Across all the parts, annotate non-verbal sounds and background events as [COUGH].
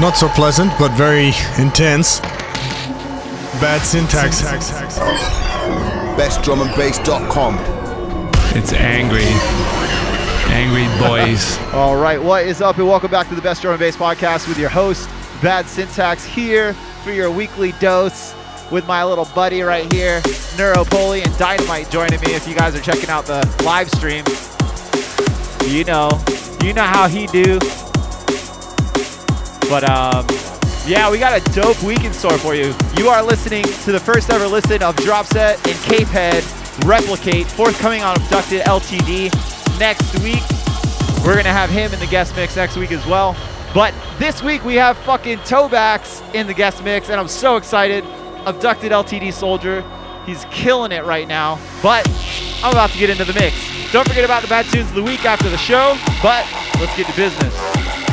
Not so pleasant, but very intense. Bad syntax. BestDrumAndBass.com. It's angry. Angry boys. [LAUGHS] All right, what is up, and welcome back to the Best Drum and Bass Podcast with your host, Bad Syntax, here for your weekly dose with my little buddy right here, Neuropoli and Dynamite joining me. If you guys are checking out the live stream, you know, you know how he do. But um, yeah, we got a dope week in store for you. You are listening to the first ever listen of Dropset and Capehead Replicate, forthcoming on Abducted LTD next week. We're gonna have him in the guest mix next week as well. But this week we have fucking Tobax in the guest mix, and I'm so excited. Abducted LTD Soldier, he's killing it right now. But I'm about to get into the mix. Don't forget about the bad tunes of the week after the show. But let's get to business.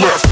Left.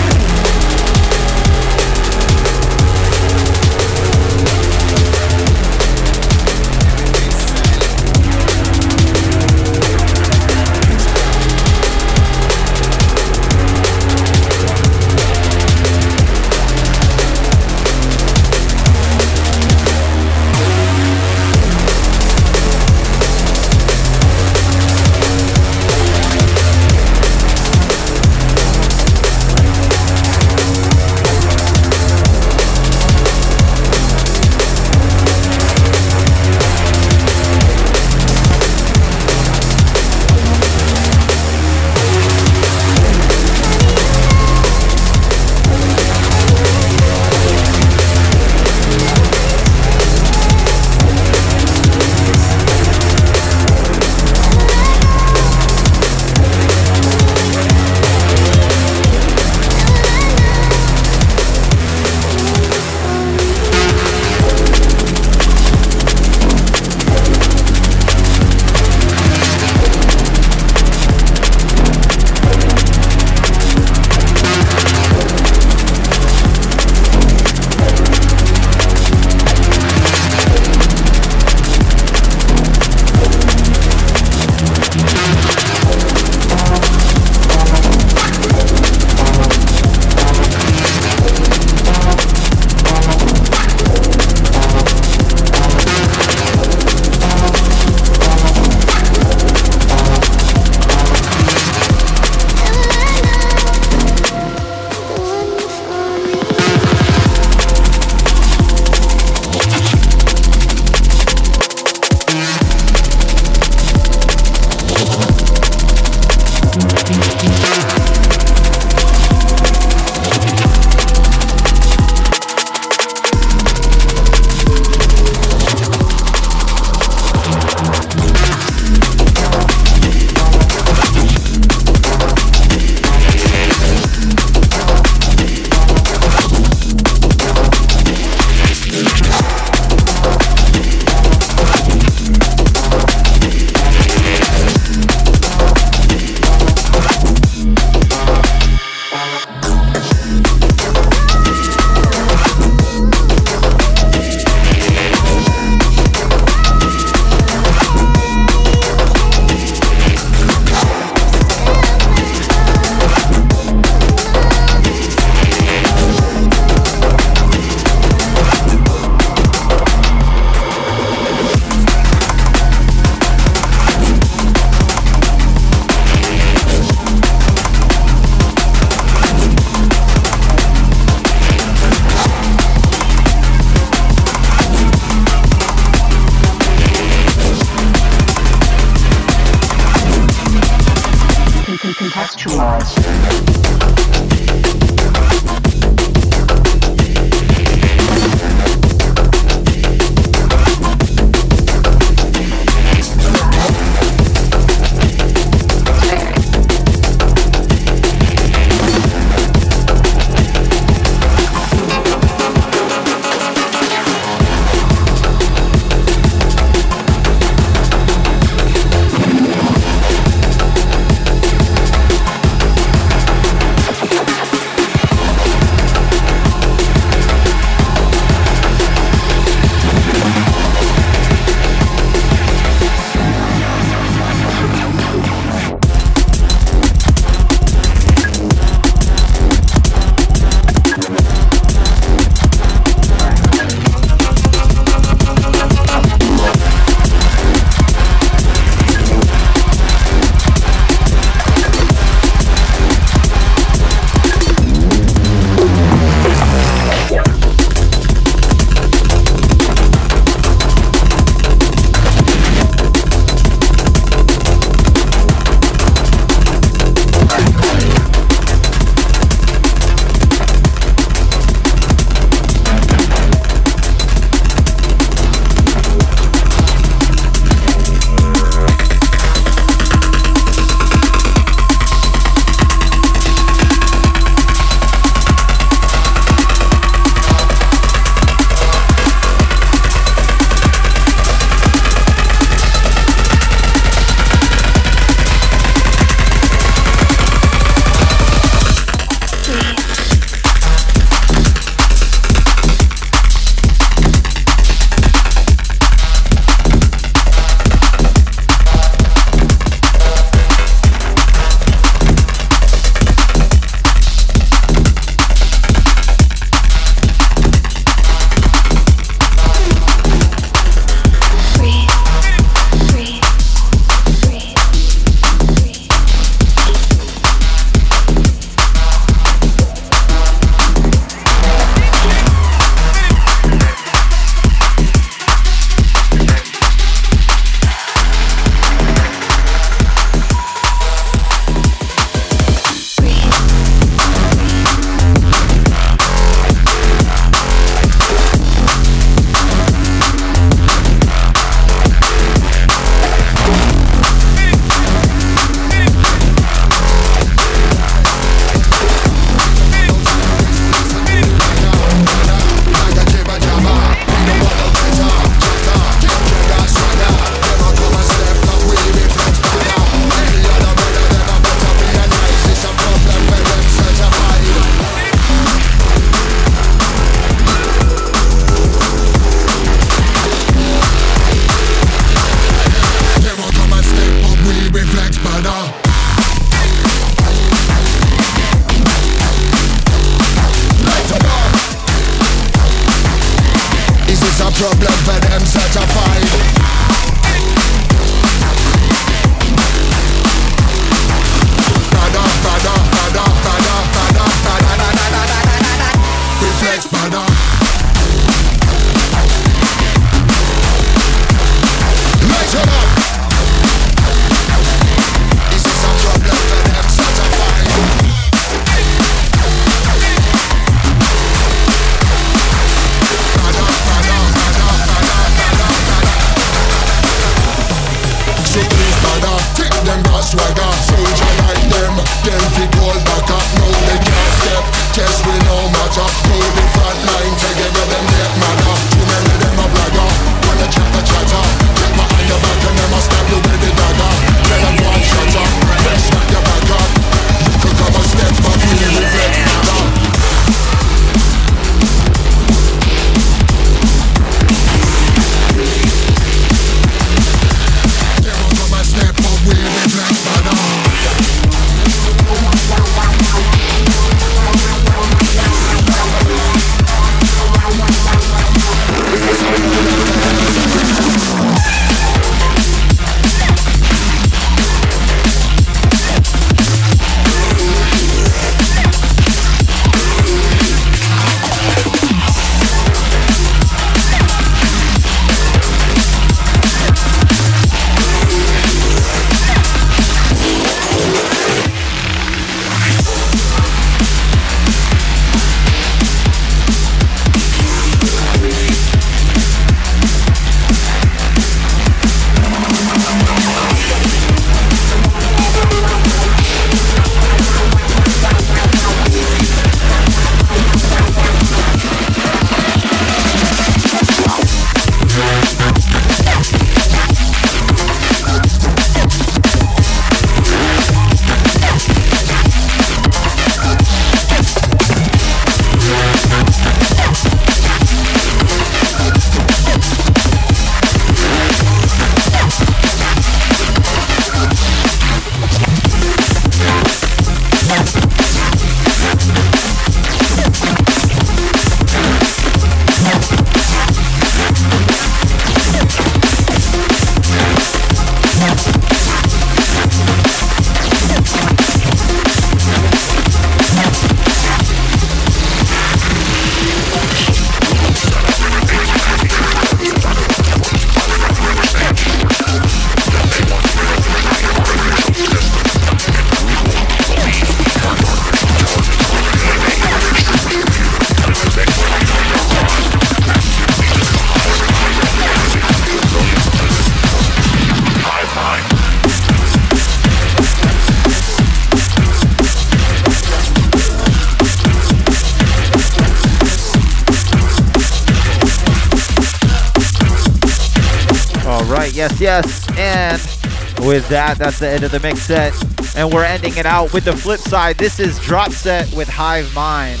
Yes, yes. And with that, that's the end of the mix set. And we're ending it out with the flip side. This is Drop Set with Hive Mind.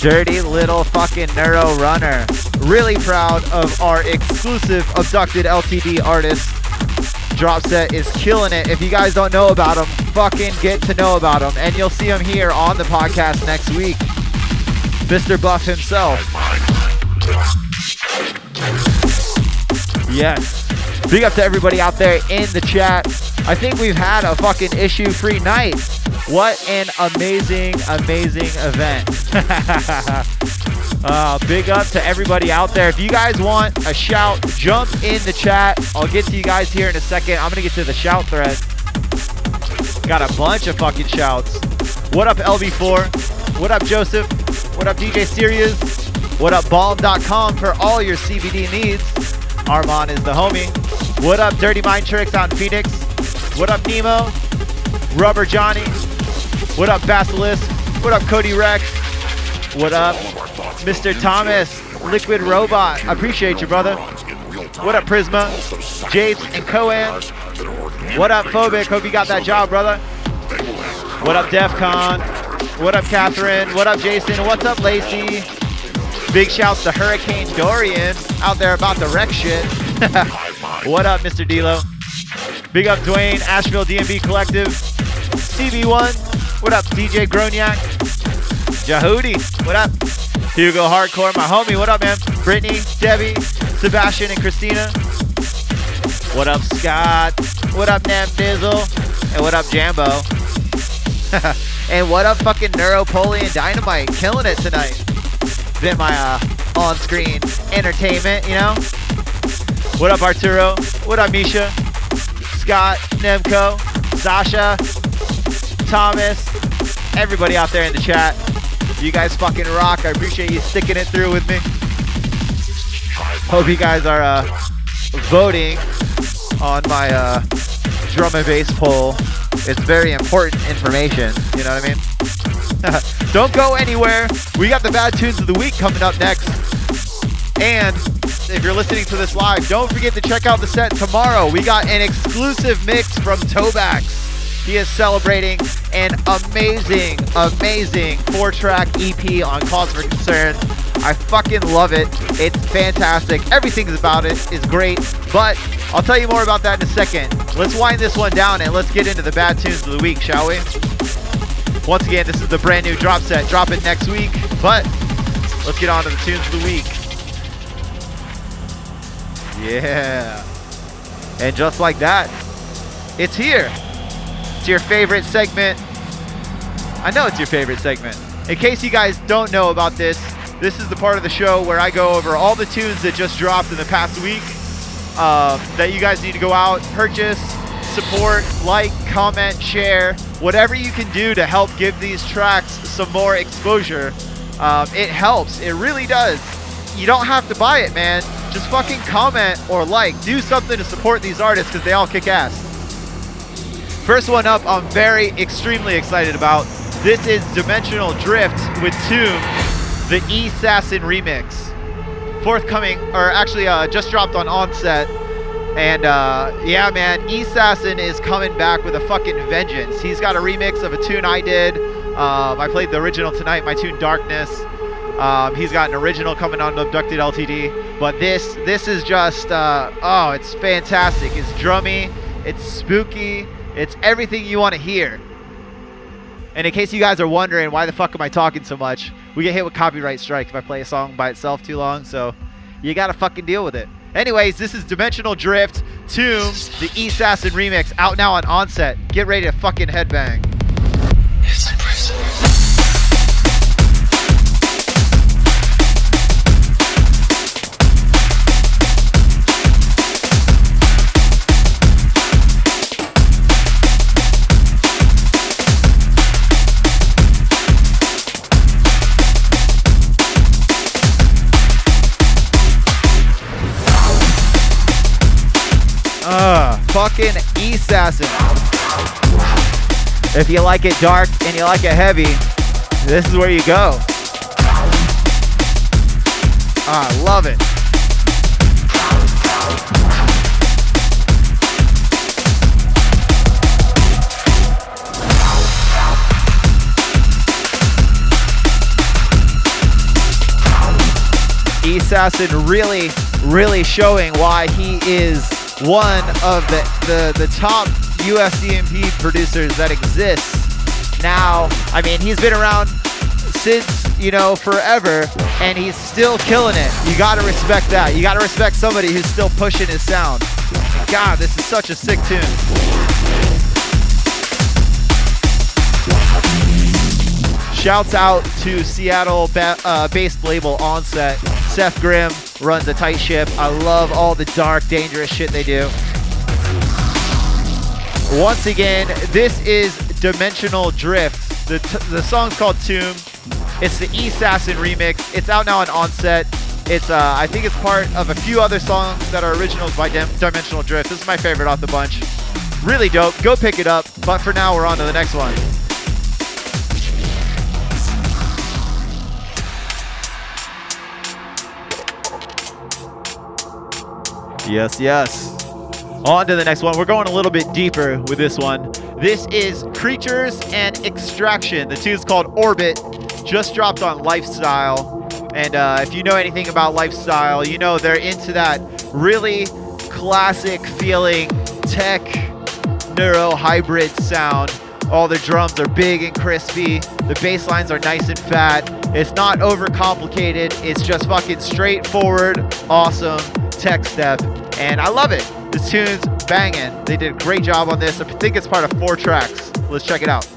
Dirty little fucking Neuro Runner. Really proud of our exclusive Abducted LTD artist. Drop Set is killing it. If you guys don't know about him, fucking get to know about him. And you'll see him here on the podcast next week. Mr. Buff himself. Yes. Big up to everybody out there in the chat. I think we've had a fucking issue free night. What an amazing, amazing event. [LAUGHS] uh, big up to everybody out there. If you guys want a shout, jump in the chat. I'll get to you guys here in a second. I'm going to get to the shout thread. Got a bunch of fucking shouts. What up, LB4? What up, Joseph? What up, DJ Sirius? What up, Balm.com for all your CBD needs? Armand is the homie. What up, Dirty Mind Tricks in Phoenix? What up, Nemo? Rubber Johnny? What up, Basilisk? What up, Cody Rex? What up, Mr. Thomas? Liquid Robot. I appreciate you, brother. What up, Prisma? Japes and Cohen. What up, Phobic? Hope you got that job, brother. What up, Defcon? What up, Catherine? What up, Jason? What's up, Lacey? Big shouts to Hurricane Dorian out there about the wreck shit. [LAUGHS] what up, Mr. D'Lo? Big up, Dwayne, Asheville DMV Collective, CB1. What up, DJ Groniak? Jahudi, what up? Hugo Hardcore, my homie, what up, man? Brittany, Debbie, Sebastian, and Christina. What up, Scott? What up, Nam Dizzle? And what up, Jambo? [LAUGHS] and what up, fucking Neuropolian Dynamite? Killing it tonight. Been my uh, on screen entertainment, you know? What up, Arturo? What up, Misha? Scott, Nemco, Sasha, Thomas, everybody out there in the chat. You guys fucking rock. I appreciate you sticking it through with me. Hope you guys are uh, voting on my uh, drum and bass poll. It's very important information. You know what I mean? [LAUGHS] Don't go anywhere. We got the bad tunes of the week coming up next. And if you're listening to this live, don't forget to check out the set tomorrow. We got an exclusive mix from Tobax. He is celebrating an amazing, amazing four track EP on Cause for Concern. I fucking love it. It's fantastic. Everything about it is great, but I'll tell you more about that in a second. Let's wind this one down and let's get into the bad tunes of the week, shall we? Once again, this is the brand new drop set. Drop it next week, but let's get on to the tunes of the week. Yeah. And just like that, it's here. It's your favorite segment. I know it's your favorite segment. In case you guys don't know about this, this is the part of the show where I go over all the tunes that just dropped in the past week uh, that you guys need to go out, purchase, support, like, comment, share, whatever you can do to help give these tracks some more exposure. Um, it helps. It really does. You don't have to buy it, man. Just fucking comment or like. Do something to support these artists because they all kick ass. First one up, I'm very extremely excited about. This is Dimensional Drift with Tomb, the E Assassin remix. Forthcoming, or actually uh, just dropped on Onset. And uh, yeah, man, Assassin is coming back with a fucking vengeance. He's got a remix of a tune I did. Um, I played the original tonight, my tune Darkness. Um, he's got an original coming on Abducted LTD, but this this is just uh, oh, it's fantastic. It's drummy, it's spooky, it's everything you want to hear. And in case you guys are wondering why the fuck am I talking so much, we get hit with copyright strikes if I play a song by itself too long, so you gotta fucking deal with it. Anyways, this is Dimensional Drift, Tomb, the E Assassin remix, out now on Onset. Get ready to fucking headbang. Fucking Assassin. If you like it dark and you like it heavy, this is where you go. I love it. Assassin really, really showing why he is one of the, the, the top US DNB producers that exists now. I mean, he's been around since, you know, forever, and he's still killing it. You gotta respect that. You gotta respect somebody who's still pushing his sound. God, this is such a sick tune. Shouts out to Seattle ba- uh, based label Onset. Seth Grimm runs a tight ship. I love all the dark, dangerous shit they do. Once again, this is Dimensional Drift. The, t- the song's called Tomb. It's the Assassin remix. It's out now on Onset. It's uh, I think it's part of a few other songs that are originals by Dim- Dimensional Drift. This is my favorite off the bunch. Really dope. Go pick it up. But for now, we're on to the next one. Yes, yes. On to the next one. We're going a little bit deeper with this one. This is Creatures and Extraction. The tune's called Orbit. Just dropped on Lifestyle. And uh, if you know anything about Lifestyle, you know they're into that really classic feeling tech neuro hybrid sound. All the drums are big and crispy. The bass lines are nice and fat. It's not overcomplicated. It's just fucking straightforward, awesome tech step. And I love it. This tune's banging. They did a great job on this. I think it's part of four tracks. Let's check it out.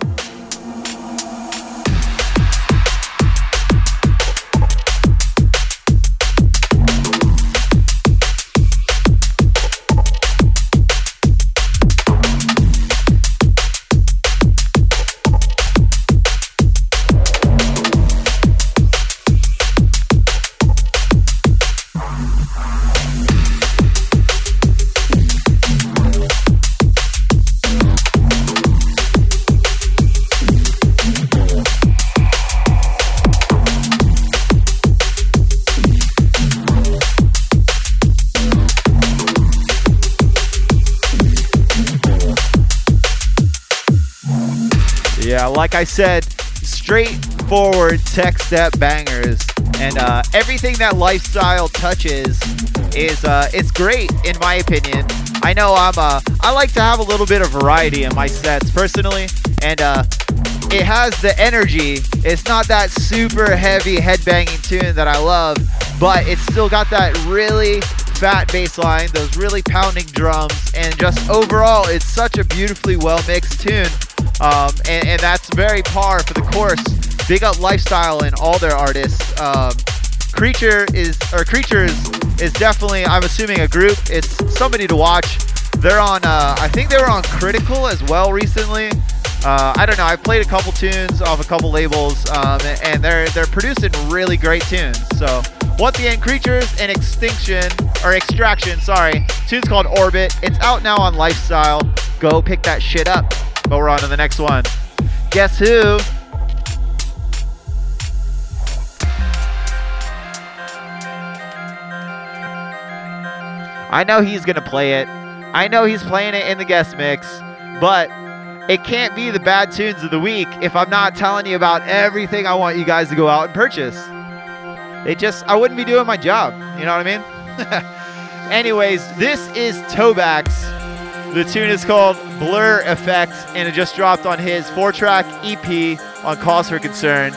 Like I said, straightforward tech step bangers, and uh, everything that lifestyle touches is uh, it's great in my opinion. I know I'm uh, I like to have a little bit of variety in my sets personally, and uh, it has the energy. It's not that super heavy headbanging tune that I love, but it's still got that really fat bass line, those really pounding drums, and just overall, it's such a beautifully well mixed tune. Um, and, and that's very par for the course. Big up lifestyle and all their artists. Um, Creature is or Creatures is definitely I'm assuming a group. It's somebody to watch. They're on uh, I think they were on Critical as well recently. Uh, I don't know. I played a couple tunes off a couple labels, um, and they're they're producing really great tunes. So once again, Creatures and Extinction or Extraction, sorry. Tune's called Orbit. It's out now on Lifestyle. Go pick that shit up. But we're on to the next one. Guess who? I know he's gonna play it. I know he's playing it in the guest mix, but it can't be the bad tunes of the week if I'm not telling you about everything I want you guys to go out and purchase. It just, I wouldn't be doing my job. You know what I mean? [LAUGHS] Anyways, this is Tobax. The tune is called Blur Effect, and it just dropped on his four track EP on Cause for Concern.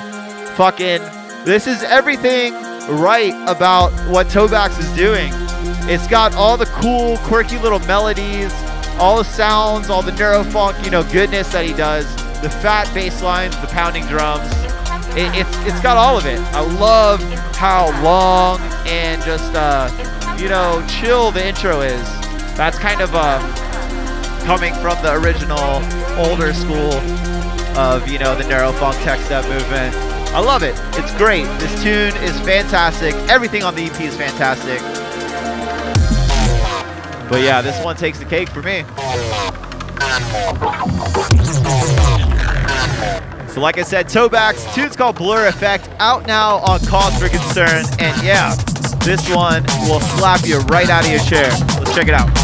Fucking, this is everything right about what Tobax is doing. It's got all the cool, quirky little melodies, all the sounds, all the neurofunk, you know, goodness that he does. The fat bass lines, the pounding drums. It, it's it's got all of it. I love how long and just uh, you know chill the intro is. That's kind of uh, coming from the original older school of you know the neurofunk tech step movement. I love it. It's great. This tune is fantastic. Everything on the EP is fantastic. But yeah, this one takes the cake for me. So like I said, Tobax, tune's called Blur Effect, out now on Cause for Concern. And yeah, This one will slap you right out of your chair. Let's check it out.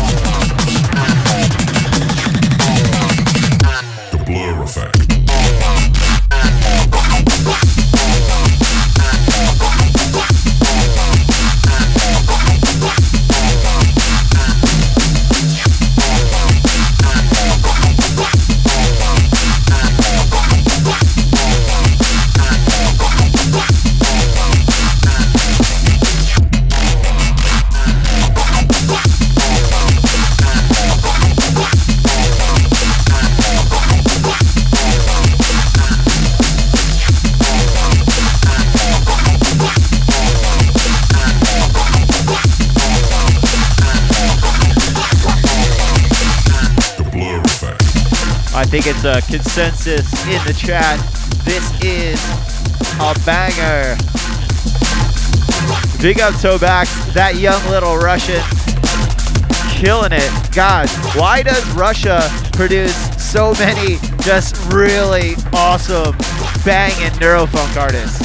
Think it's a consensus in the chat. This is a banger. Big up Tobax, that young little Russian, killing it. God, why does Russia produce so many just really awesome banging neurofunk artists?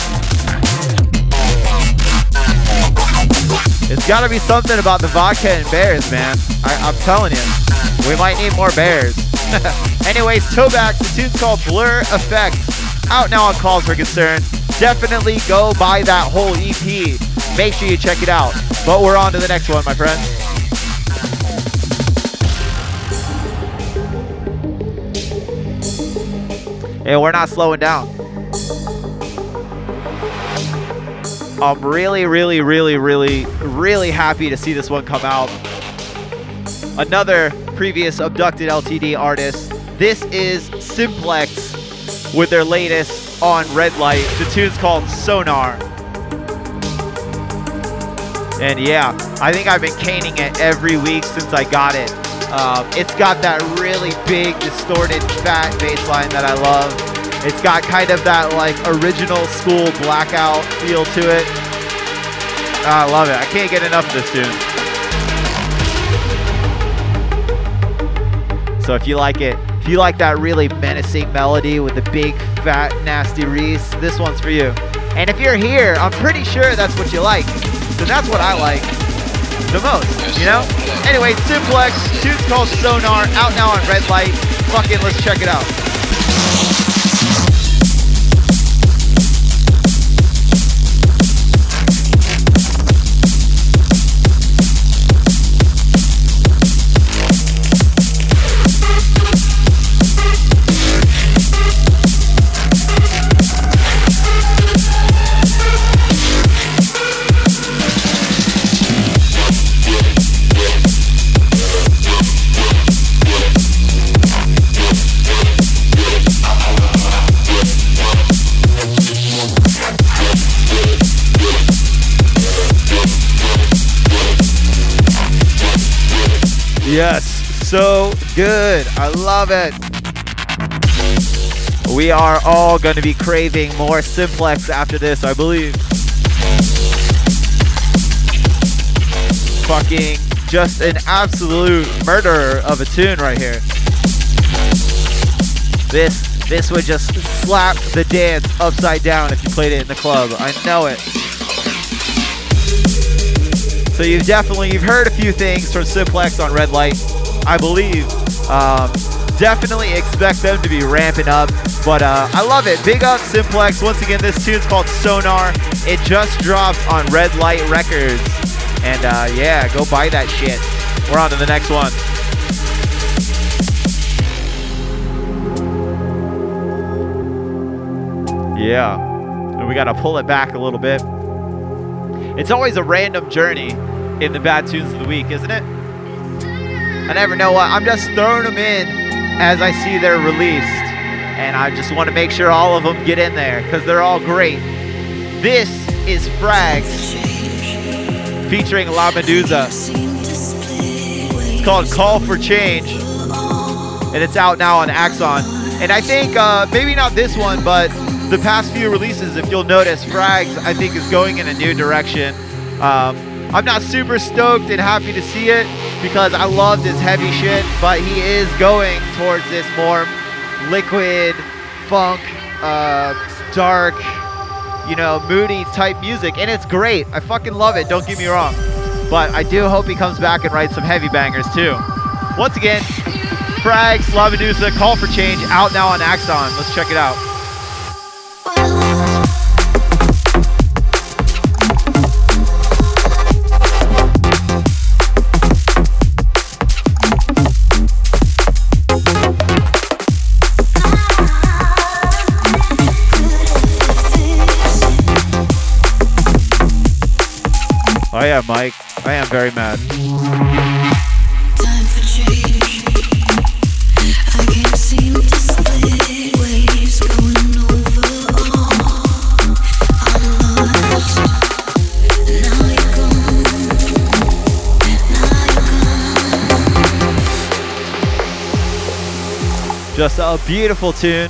It's got to be something about the vodka and bears, man. I, I'm telling you, we might need more bears. [LAUGHS] Anyways, Tobax, the tune's called Blur Effect. Out now on Cause for Concern. Definitely go buy that whole EP. Make sure you check it out. But we're on to the next one, my friends. And we're not slowing down. I'm really, really, really, really, really happy to see this one come out. Another previous abducted LTD artist. This is Simplex with their latest on Red Light. The tune's called Sonar. And yeah, I think I've been caning it every week since I got it. Um, it's got that really big, distorted, fat bass line that I love. It's got kind of that like original school blackout feel to it. I love it. I can't get enough of this tune. So if you like it, if you like that really menacing melody with the big, fat, nasty Reese, this one's for you. And if you're here, I'm pretty sure that's what you like. So that's what I like the most, you know? Anyway, Simplex, tune's called Sonar, out now on Red Light. Fucking let's check it out. Yes, so good. I love it. We are all going to be craving more Simplex after this, I believe. Fucking just an absolute murderer of a tune right here. This this would just slap the dance upside down if you played it in the club. I know it. So you've definitely you've heard a few things from Simplex on Red Light, I believe. Um, definitely expect them to be ramping up, but uh, I love it. Big up Simplex. Once again, this tune's called Sonar. It just dropped on Red Light Records, and uh, yeah, go buy that shit. We're on to the next one. Yeah, and we got to pull it back a little bit. It's always a random journey in the bad tunes of the week, isn't it? I never know what. I'm just throwing them in as I see they're released. And I just want to make sure all of them get in there because they're all great. This is Frags featuring La Medusa. It's called Call for Change. And it's out now on Axon. And I think uh, maybe not this one, but the past few releases, if you'll notice, Frags, I think, is going in a new direction. Um, I'm not super stoked and happy to see it because I loved his heavy shit, but he is going towards this more liquid, funk, uh, dark, you know, moody type music, and it's great. I fucking love it. Don't get me wrong, but I do hope he comes back and writes some heavy bangers too. Once again, Frags, La Medusa, Call for Change, out now on Axon. Let's check it out. Lost. Now Mike. I am very you're. Just a beautiful tune.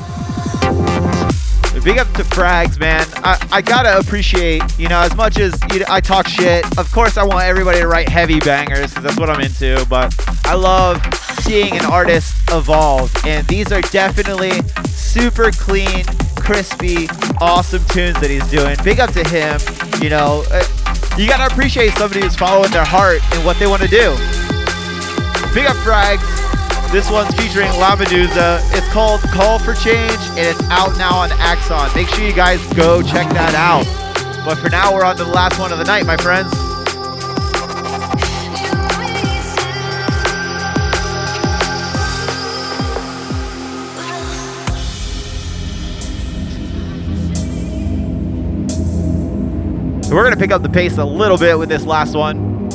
Big up to Frags, man. I, I gotta appreciate, you know, as much as you know, I talk shit, of course I want everybody to write heavy bangers because that's what I'm into, but I love seeing an artist evolve. And these are definitely super clean, crispy, awesome tunes that he's doing. Big up to him. You know, uh, you gotta appreciate somebody who's following their heart and what they want to do. Big up Frags. This one's featuring La Medusa. It's called Call for Change and it's out now on Axon. Make sure you guys go check that out. But for now, we're on to the last one of the night, my friends. So we're gonna pick up the pace a little bit with this last one.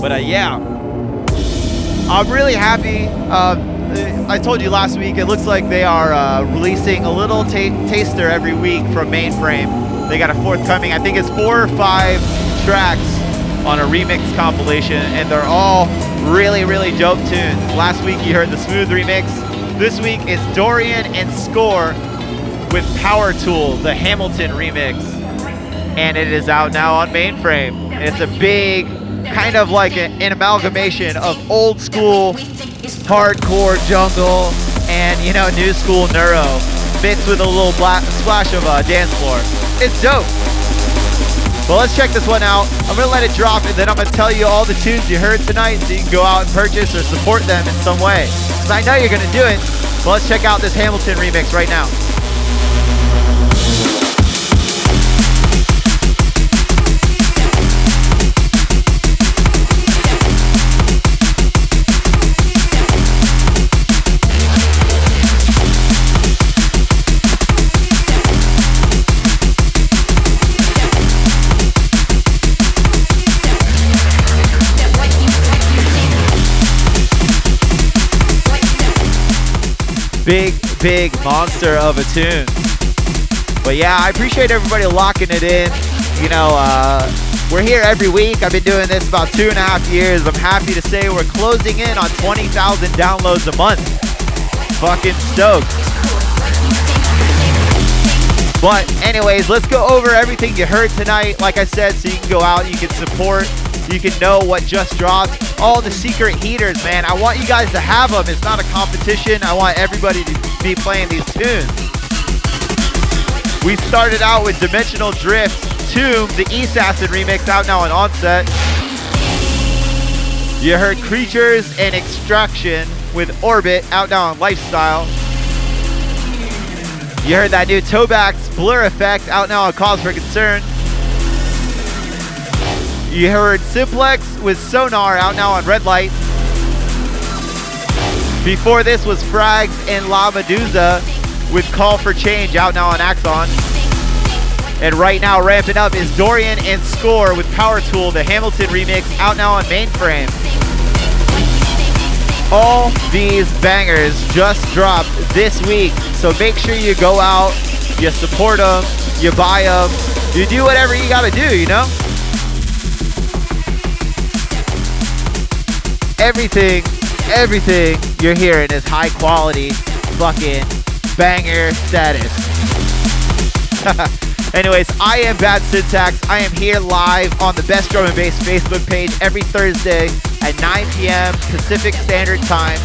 But uh, yeah, I'm really happy. Um, I told you last week, it looks like they are uh, releasing a little ta- taster every week from Mainframe. They got a forthcoming, I think it's four or five tracks on a remix compilation, and they're all really, really dope tunes. Last week you heard the Smooth remix. This week it's Dorian and Score with Power Tool, the Hamilton remix and it is out now on mainframe. It's a big, kind of like a, an amalgamation of old school hardcore jungle and you know new school neuro mixed with a little splash of uh, dance floor. It's dope. Well, let's check this one out. I'm gonna let it drop, and then I'm gonna tell you all the tunes you heard tonight, so you can go out and purchase or support them in some way. Cause I know you're gonna do it. Well, let's check out this Hamilton remix right now. Big, big monster of a tune. But yeah, I appreciate everybody locking it in. You know, uh, we're here every week. I've been doing this about two and a half years. I'm happy to say we're closing in on 20,000 downloads a month. Fucking stoked. But anyways, let's go over everything you heard tonight. Like I said, so you can go out, you can support, you can know what just dropped. All the secret heaters, man. I want you guys to have them. It's not a competition. I want everybody to be playing these tunes. We started out with Dimensional Drift, Tomb, the East Acid remix out now on Onset. You heard Creatures and Extraction with Orbit out now on Lifestyle. You heard that new Tobax Blur Effect out now on Cause for Concern. You heard Simplex with Sonar out now on Red Light. Before this was Frags and La Medusa with Call for Change out now on Axon. And right now ramping up is Dorian and Score with Power Tool, the Hamilton remix out now on Mainframe. All these bangers just dropped this week, so make sure you go out, you support them, you buy them, you do whatever you gotta do, you know? Everything, everything you're hearing is high quality, fucking banger status. [LAUGHS] Anyways, I am Bad Syntax. I am here live on the Best Drum and Bass Facebook page every Thursday at 9 p.m. Pacific Standard Time.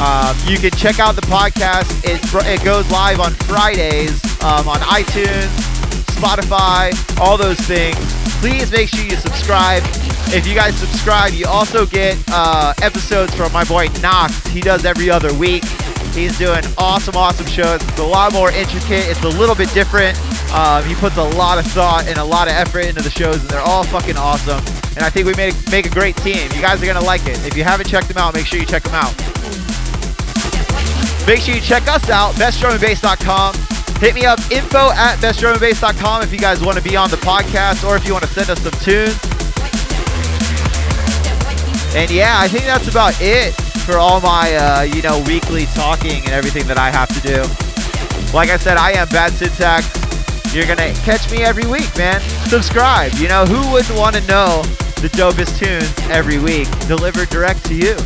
Um, you can check out the podcast. It, it goes live on Fridays um, on iTunes, Spotify, all those things. Please make sure you subscribe. If you guys subscribe, you also get uh, episodes from my boy Knox. He does every other week. He's doing awesome, awesome shows. It's a lot more intricate. It's a little bit different. Um, he puts a lot of thought and a lot of effort into the shows, and they're all fucking awesome. And I think we make make a great team. You guys are gonna like it. If you haven't checked them out, make sure you check them out. Make sure you check us out, bestdrumandbass.com. Hit me up, info at bestdrumandbass.com if you guys want to be on the podcast or if you want to send us some tunes. And yeah, I think that's about it for all my, uh, you know, weekly talking and everything that I have to do. Like I said, I am Bad Syntax. You're going to catch me every week, man. Subscribe. You know, who wouldn't want to know the dopest tunes every week delivered direct to you?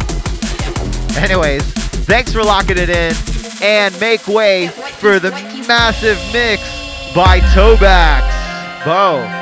Anyways, thanks for locking it in and make way for the massive mix by Tobax. Bo.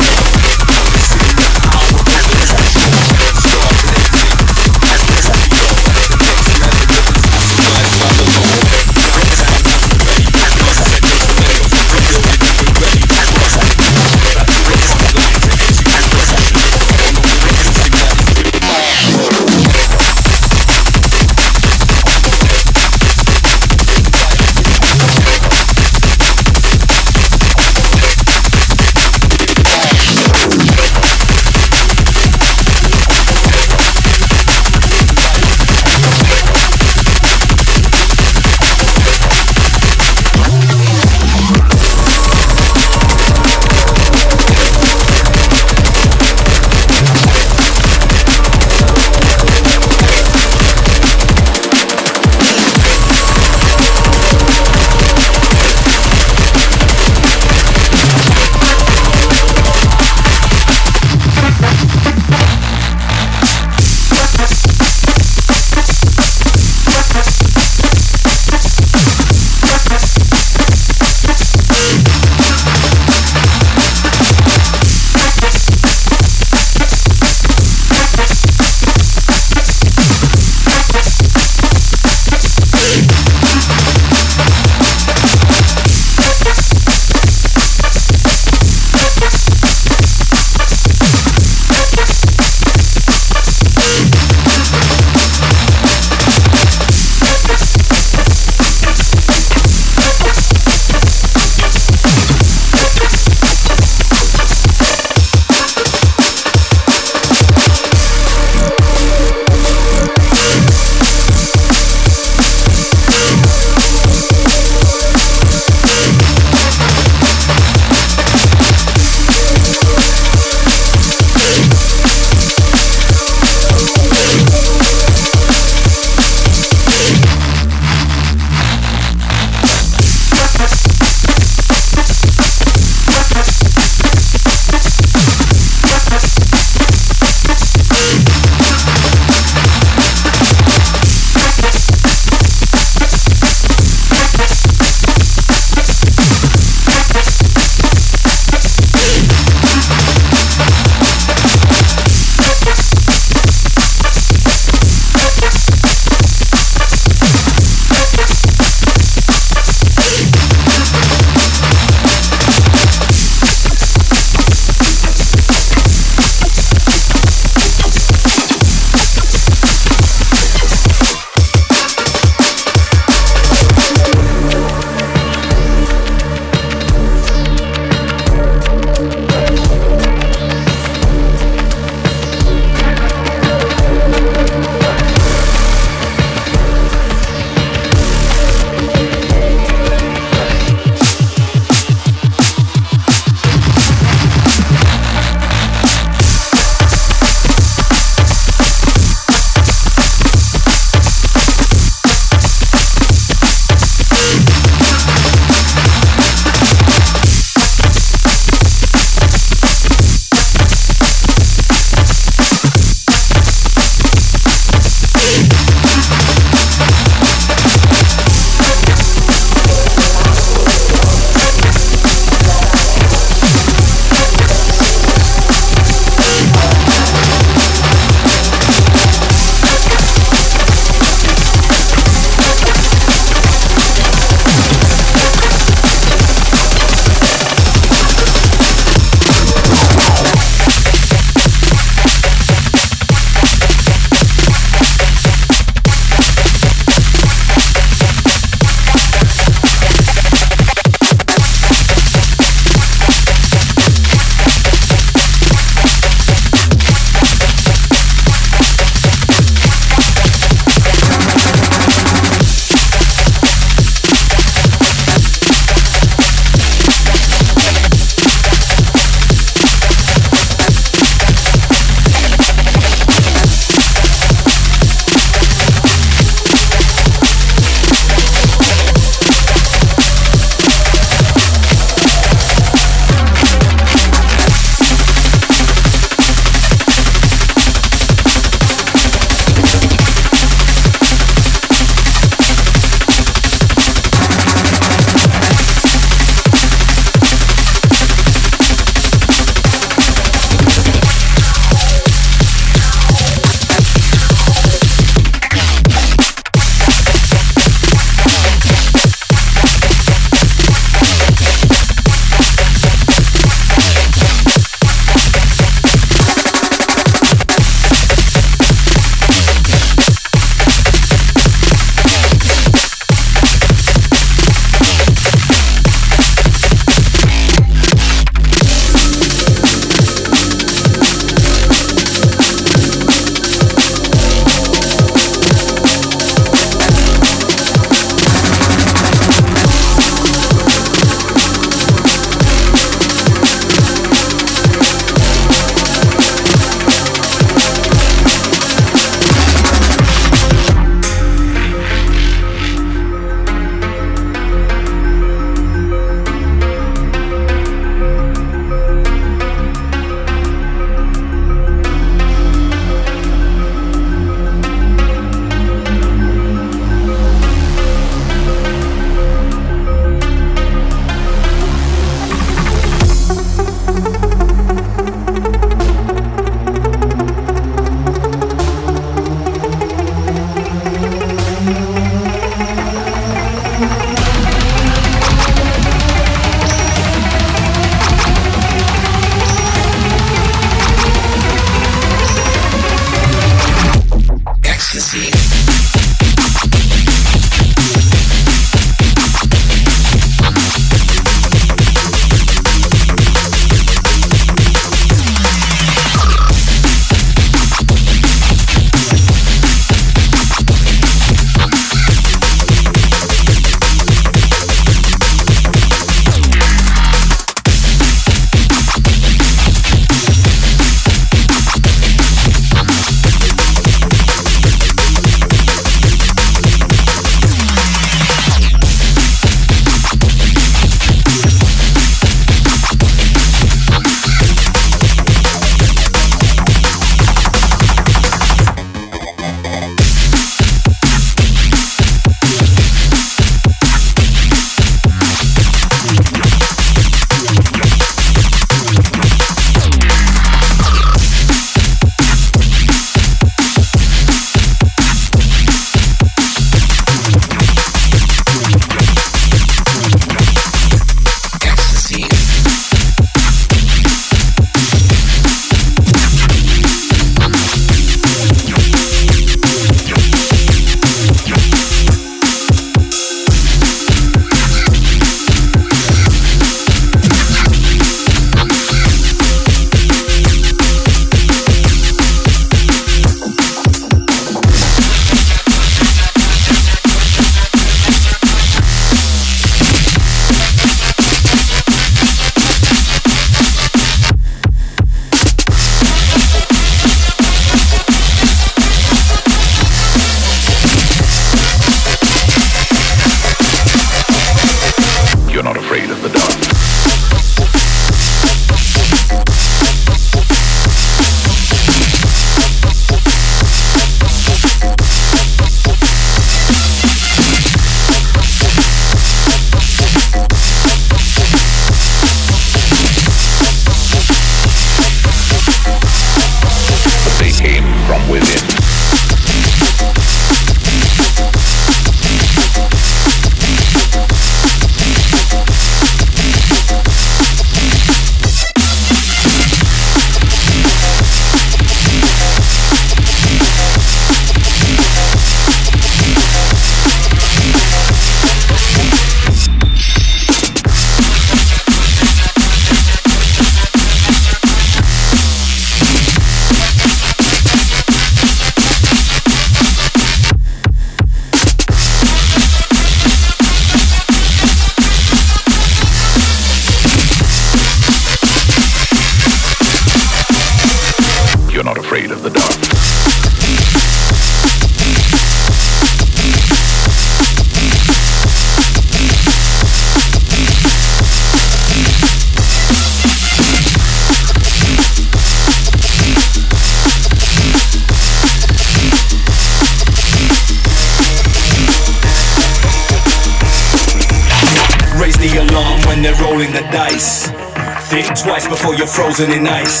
Frozen in ice.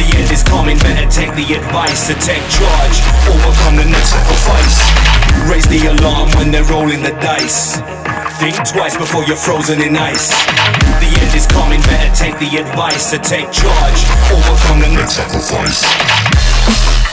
The end is coming, better take the advice to take charge. Overcome the next sacrifice. Raise the alarm when they're rolling the dice. Think twice before you're frozen in ice. The end is coming, better take the advice to take charge. Overcome the next sacrifice.